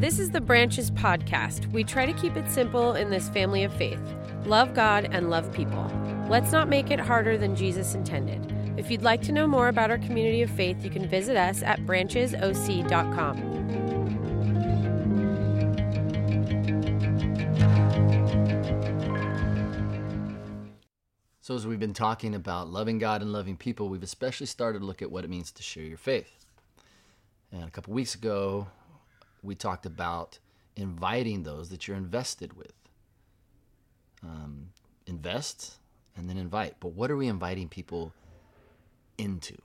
This is the Branches podcast. We try to keep it simple in this family of faith love God and love people. Let's not make it harder than Jesus intended. If you'd like to know more about our community of faith, you can visit us at branchesoc.com. So, as we've been talking about loving God and loving people, we've especially started to look at what it means to share your faith. And a couple weeks ago, we talked about inviting those that you're invested with. Um, invest and then invite. But what are we inviting people into?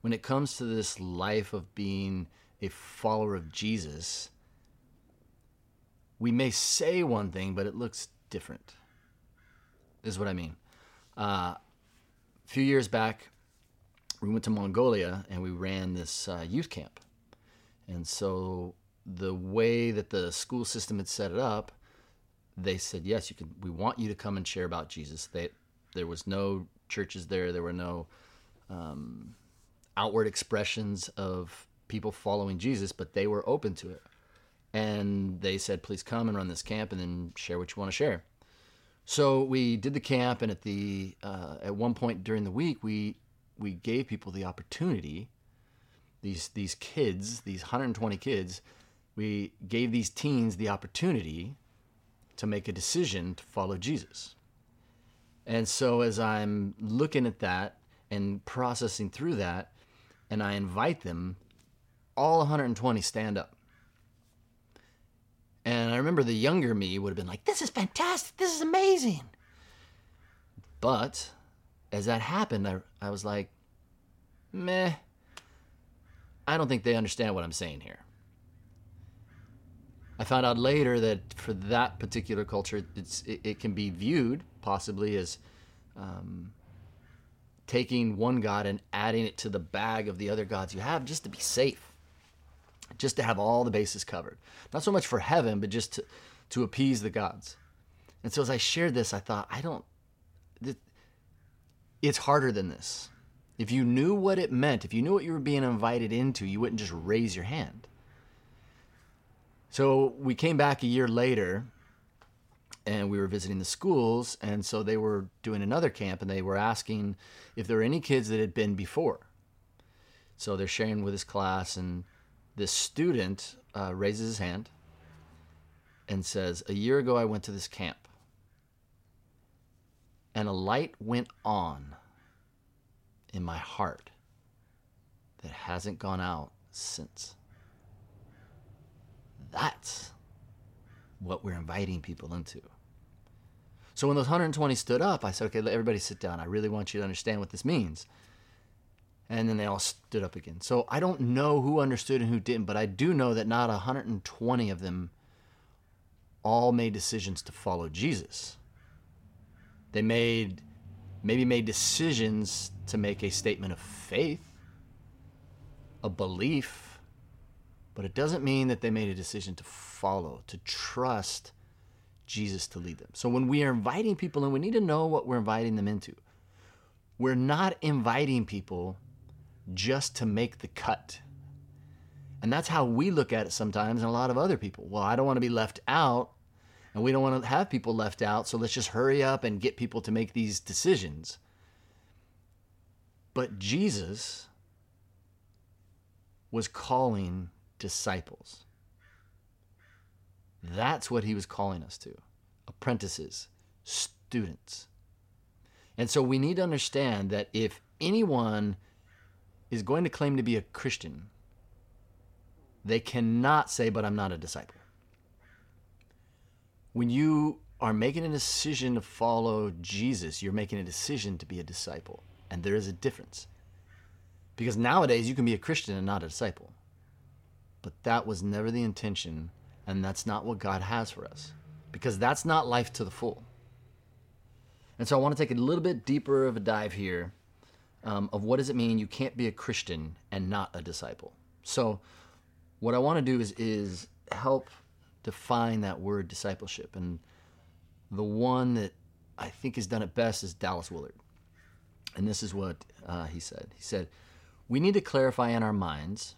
When it comes to this life of being a follower of Jesus, we may say one thing, but it looks different. Is what I mean. Uh, a few years back, we went to Mongolia and we ran this uh, youth camp. And so the way that the school system had set it up, they said, "Yes, you can. We want you to come and share about Jesus." They, there was no churches there. There were no um, outward expressions of people following Jesus, but they were open to it. And they said, "Please come and run this camp, and then share what you want to share." So we did the camp, and at the uh, at one point during the week, we we gave people the opportunity. These these kids, these 120 kids, we gave these teens the opportunity to make a decision to follow Jesus. And so as I'm looking at that and processing through that, and I invite them, all 120 stand up. And I remember the younger me would have been like, this is fantastic. This is amazing. But as that happened, I, I was like, meh, I don't think they understand what I'm saying here. I found out later that for that particular culture, it's, it, it can be viewed possibly as um, taking one God and adding it to the bag of the other gods you have just to be safe just to have all the bases covered. Not so much for heaven, but just to, to appease the gods. And so as I shared this, I thought, I don't, it's harder than this. If you knew what it meant, if you knew what you were being invited into, you wouldn't just raise your hand. So we came back a year later and we were visiting the schools. And so they were doing another camp and they were asking if there were any kids that had been before. So they're sharing with his class and this student uh, raises his hand and says, A year ago, I went to this camp, and a light went on in my heart that hasn't gone out since. That's what we're inviting people into. So when those 120 stood up, I said, okay, let everybody sit down. I really want you to understand what this means and then they all stood up again. So I don't know who understood and who didn't, but I do know that not 120 of them all made decisions to follow Jesus. They made maybe made decisions to make a statement of faith, a belief, but it doesn't mean that they made a decision to follow, to trust Jesus to lead them. So when we are inviting people and we need to know what we're inviting them into. We're not inviting people just to make the cut. And that's how we look at it sometimes, and a lot of other people. Well, I don't want to be left out, and we don't want to have people left out, so let's just hurry up and get people to make these decisions. But Jesus was calling disciples. That's what he was calling us to apprentices, students. And so we need to understand that if anyone is going to claim to be a Christian, they cannot say, but I'm not a disciple. When you are making a decision to follow Jesus, you're making a decision to be a disciple. And there is a difference. Because nowadays you can be a Christian and not a disciple. But that was never the intention, and that's not what God has for us. Because that's not life to the full. And so I want to take a little bit deeper of a dive here um, of what does it mean you can't be a Christian and not a disciple. So, what I want to do is is help define that word discipleship, and the one that I think has done it best is Dallas Willard, and this is what uh, he said. He said, "We need to clarify in our minds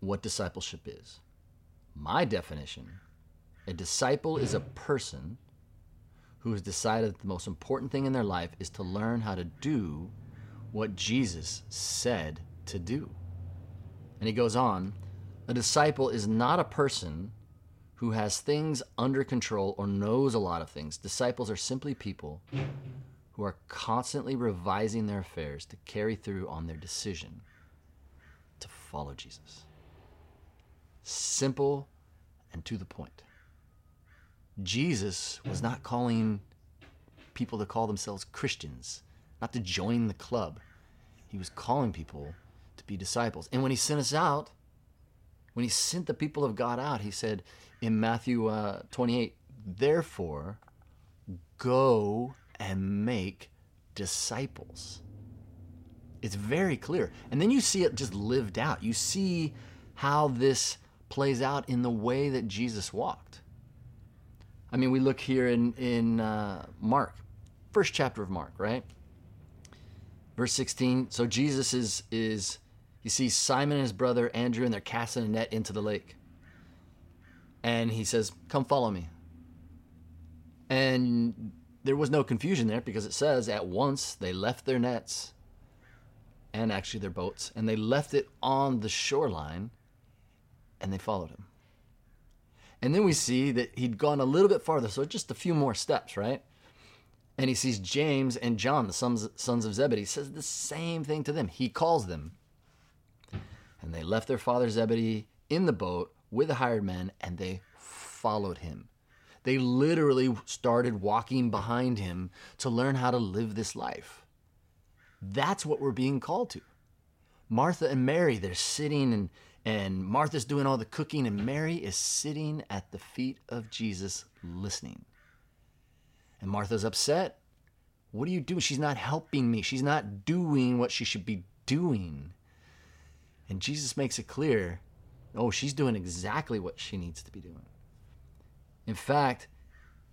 what discipleship is. My definition a disciple is a person who has decided that the most important thing in their life is to learn how to do what Jesus said to do. And he goes on a disciple is not a person who has things under control or knows a lot of things. Disciples are simply people who are constantly revising their affairs to carry through on their decision to follow Jesus. Simple and to the point. Jesus was not calling people to call themselves Christians, not to join the club. He was calling people to be disciples. And when he sent us out, when he sent the people of God out, he said in Matthew uh, 28, therefore, go and make disciples. It's very clear. And then you see it just lived out. You see how this plays out in the way that Jesus walked. I mean, we look here in, in uh, Mark, first chapter of Mark, right? Verse 16. So Jesus is, is, you see Simon and his brother Andrew, and they're casting a net into the lake. And he says, Come follow me. And there was no confusion there because it says at once they left their nets and actually their boats and they left it on the shoreline and they followed him. And then we see that he'd gone a little bit farther, so just a few more steps, right? And he sees James and John, the sons, sons of Zebedee, says the same thing to them. He calls them. And they left their father Zebedee in the boat with the hired men and they followed him. They literally started walking behind him to learn how to live this life. That's what we're being called to. Martha and Mary, they're sitting and, and Martha's doing all the cooking, and Mary is sitting at the feet of Jesus listening. And Martha's upset. What are you doing? She's not helping me. She's not doing what she should be doing. And Jesus makes it clear oh, she's doing exactly what she needs to be doing. In fact,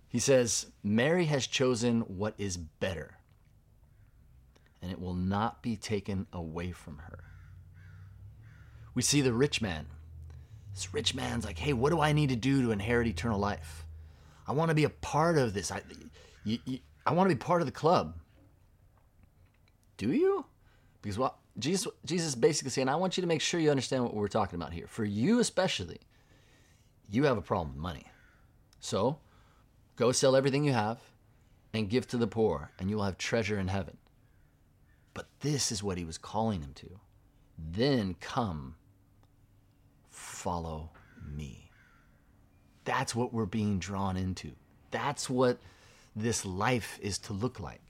he says, Mary has chosen what is better, and it will not be taken away from her. We see the rich man. This rich man's like, hey, what do I need to do to inherit eternal life? I want to be a part of this. I, you, you, I want to be part of the club. Do you? Because what Jesus, Jesus is basically saying, I want you to make sure you understand what we're talking about here. For you especially, you have a problem with money. So go sell everything you have and give to the poor, and you will have treasure in heaven. But this is what he was calling him to. Then come, follow me. That's what we're being drawn into. That's what this life is to look like.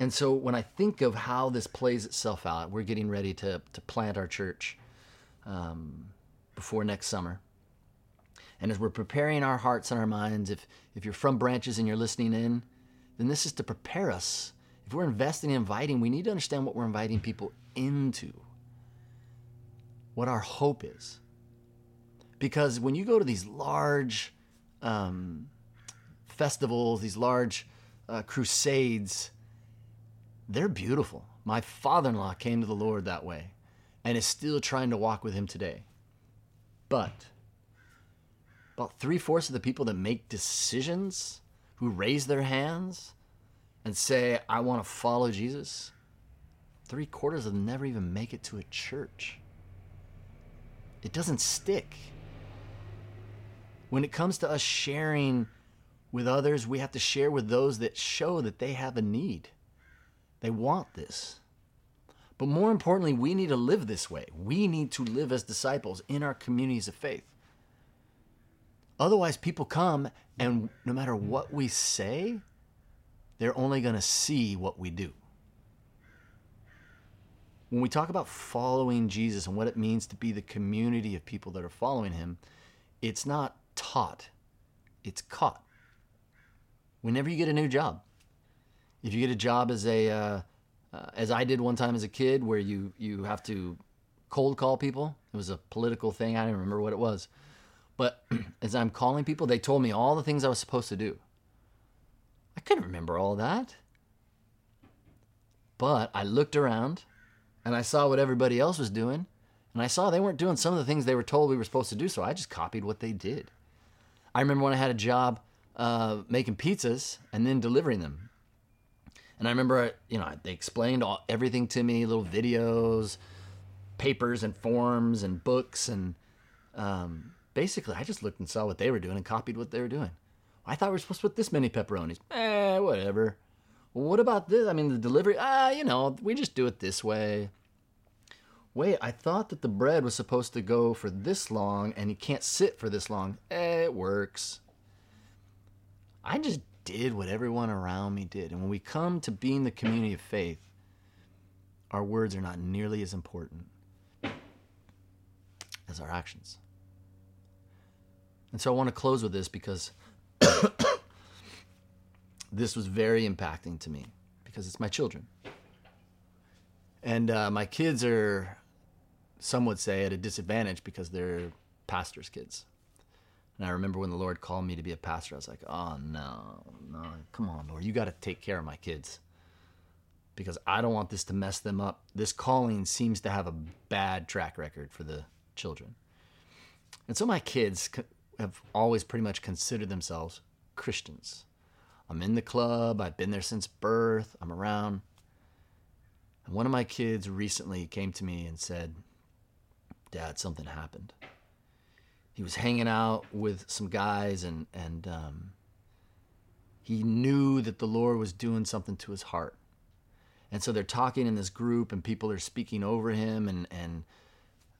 And so when I think of how this plays itself out, we're getting ready to, to plant our church um, before next summer. And as we're preparing our hearts and our minds, if, if you're from branches and you're listening in, then this is to prepare us. If we're investing in inviting, we need to understand what we're inviting people into, what our hope is. Because when you go to these large um, festivals, these large uh, crusades, they're beautiful. My father in law came to the Lord that way and is still trying to walk with him today. But about three fourths of the people that make decisions, who raise their hands and say, I want to follow Jesus, three quarters of them never even make it to a church. It doesn't stick. When it comes to us sharing with others, we have to share with those that show that they have a need. They want this. But more importantly, we need to live this way. We need to live as disciples in our communities of faith. Otherwise, people come and no matter what we say, they're only going to see what we do. When we talk about following Jesus and what it means to be the community of people that are following him, it's not taught, it's caught. Whenever you get a new job, if you get a job as a, uh, uh, as I did one time as a kid, where you you have to cold call people, it was a political thing. I don't remember what it was but as I'm calling people, they told me all the things I was supposed to do. I couldn't remember all that. But I looked around and I saw what everybody else was doing, And I saw they weren't doing some of the things they were told we were supposed to do, so I just copied what they did. I remember when I had a job uh, making pizzas and then delivering them. And I remember, you know, they explained all, everything to me, little videos, papers and forms and books. And um, basically, I just looked and saw what they were doing and copied what they were doing. I thought we were supposed to put this many pepperonis. Eh, whatever. What about this? I mean, the delivery, ah, you know, we just do it this way. Wait, I thought that the bread was supposed to go for this long and you can't sit for this long. Eh, it works. I just did what everyone around me did. And when we come to being the community of faith, our words are not nearly as important as our actions. And so I want to close with this because this was very impacting to me because it's my children. And uh, my kids are, some would say, at a disadvantage because they're pastors' kids. And I remember when the Lord called me to be a pastor, I was like, oh, no, no, come on, Lord, you got to take care of my kids because I don't want this to mess them up. This calling seems to have a bad track record for the children. And so my kids have always pretty much considered themselves Christians. I'm in the club, I've been there since birth, I'm around. And one of my kids recently came to me and said, Dad, something happened. He was hanging out with some guys and, and um, he knew that the Lord was doing something to his heart. And so they're talking in this group and people are speaking over him and, and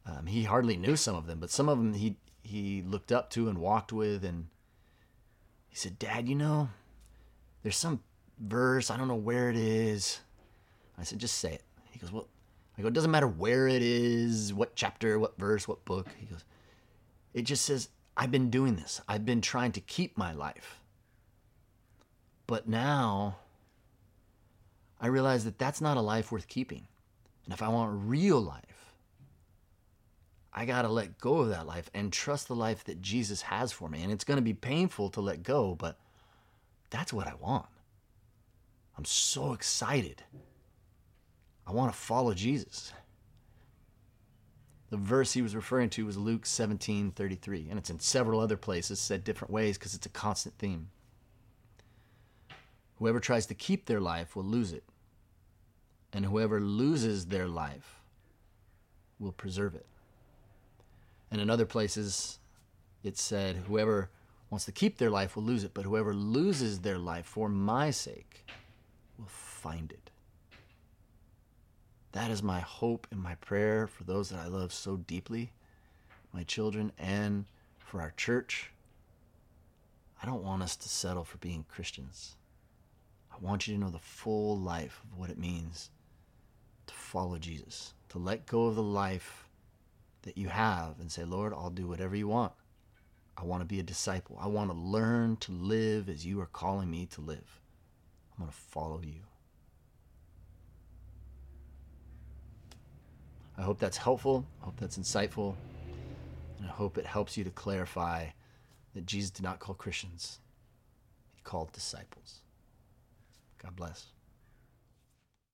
um, he hardly knew some of them, but some of them he, he looked up to and walked with and he said, Dad, you know, there's some verse, I don't know where it is. I said, just say it. He goes, well, I go, it doesn't matter where it is, what chapter, what verse, what book. He goes, it just says, I've been doing this. I've been trying to keep my life. But now I realize that that's not a life worth keeping. And if I want real life, I got to let go of that life and trust the life that Jesus has for me. And it's going to be painful to let go, but that's what I want. I'm so excited. I want to follow Jesus. The verse he was referring to was Luke 17 33, and it's in several other places, said different ways because it's a constant theme. Whoever tries to keep their life will lose it, and whoever loses their life will preserve it. And in other places, it said, Whoever wants to keep their life will lose it, but whoever loses their life for my sake will find it. That is my hope and my prayer for those that I love so deeply, my children, and for our church. I don't want us to settle for being Christians. I want you to know the full life of what it means to follow Jesus, to let go of the life that you have and say, Lord, I'll do whatever you want. I want to be a disciple. I want to learn to live as you are calling me to live. I'm going to follow you. I hope that's helpful. I hope that's insightful. And I hope it helps you to clarify that Jesus did not call Christians, He called disciples. God bless.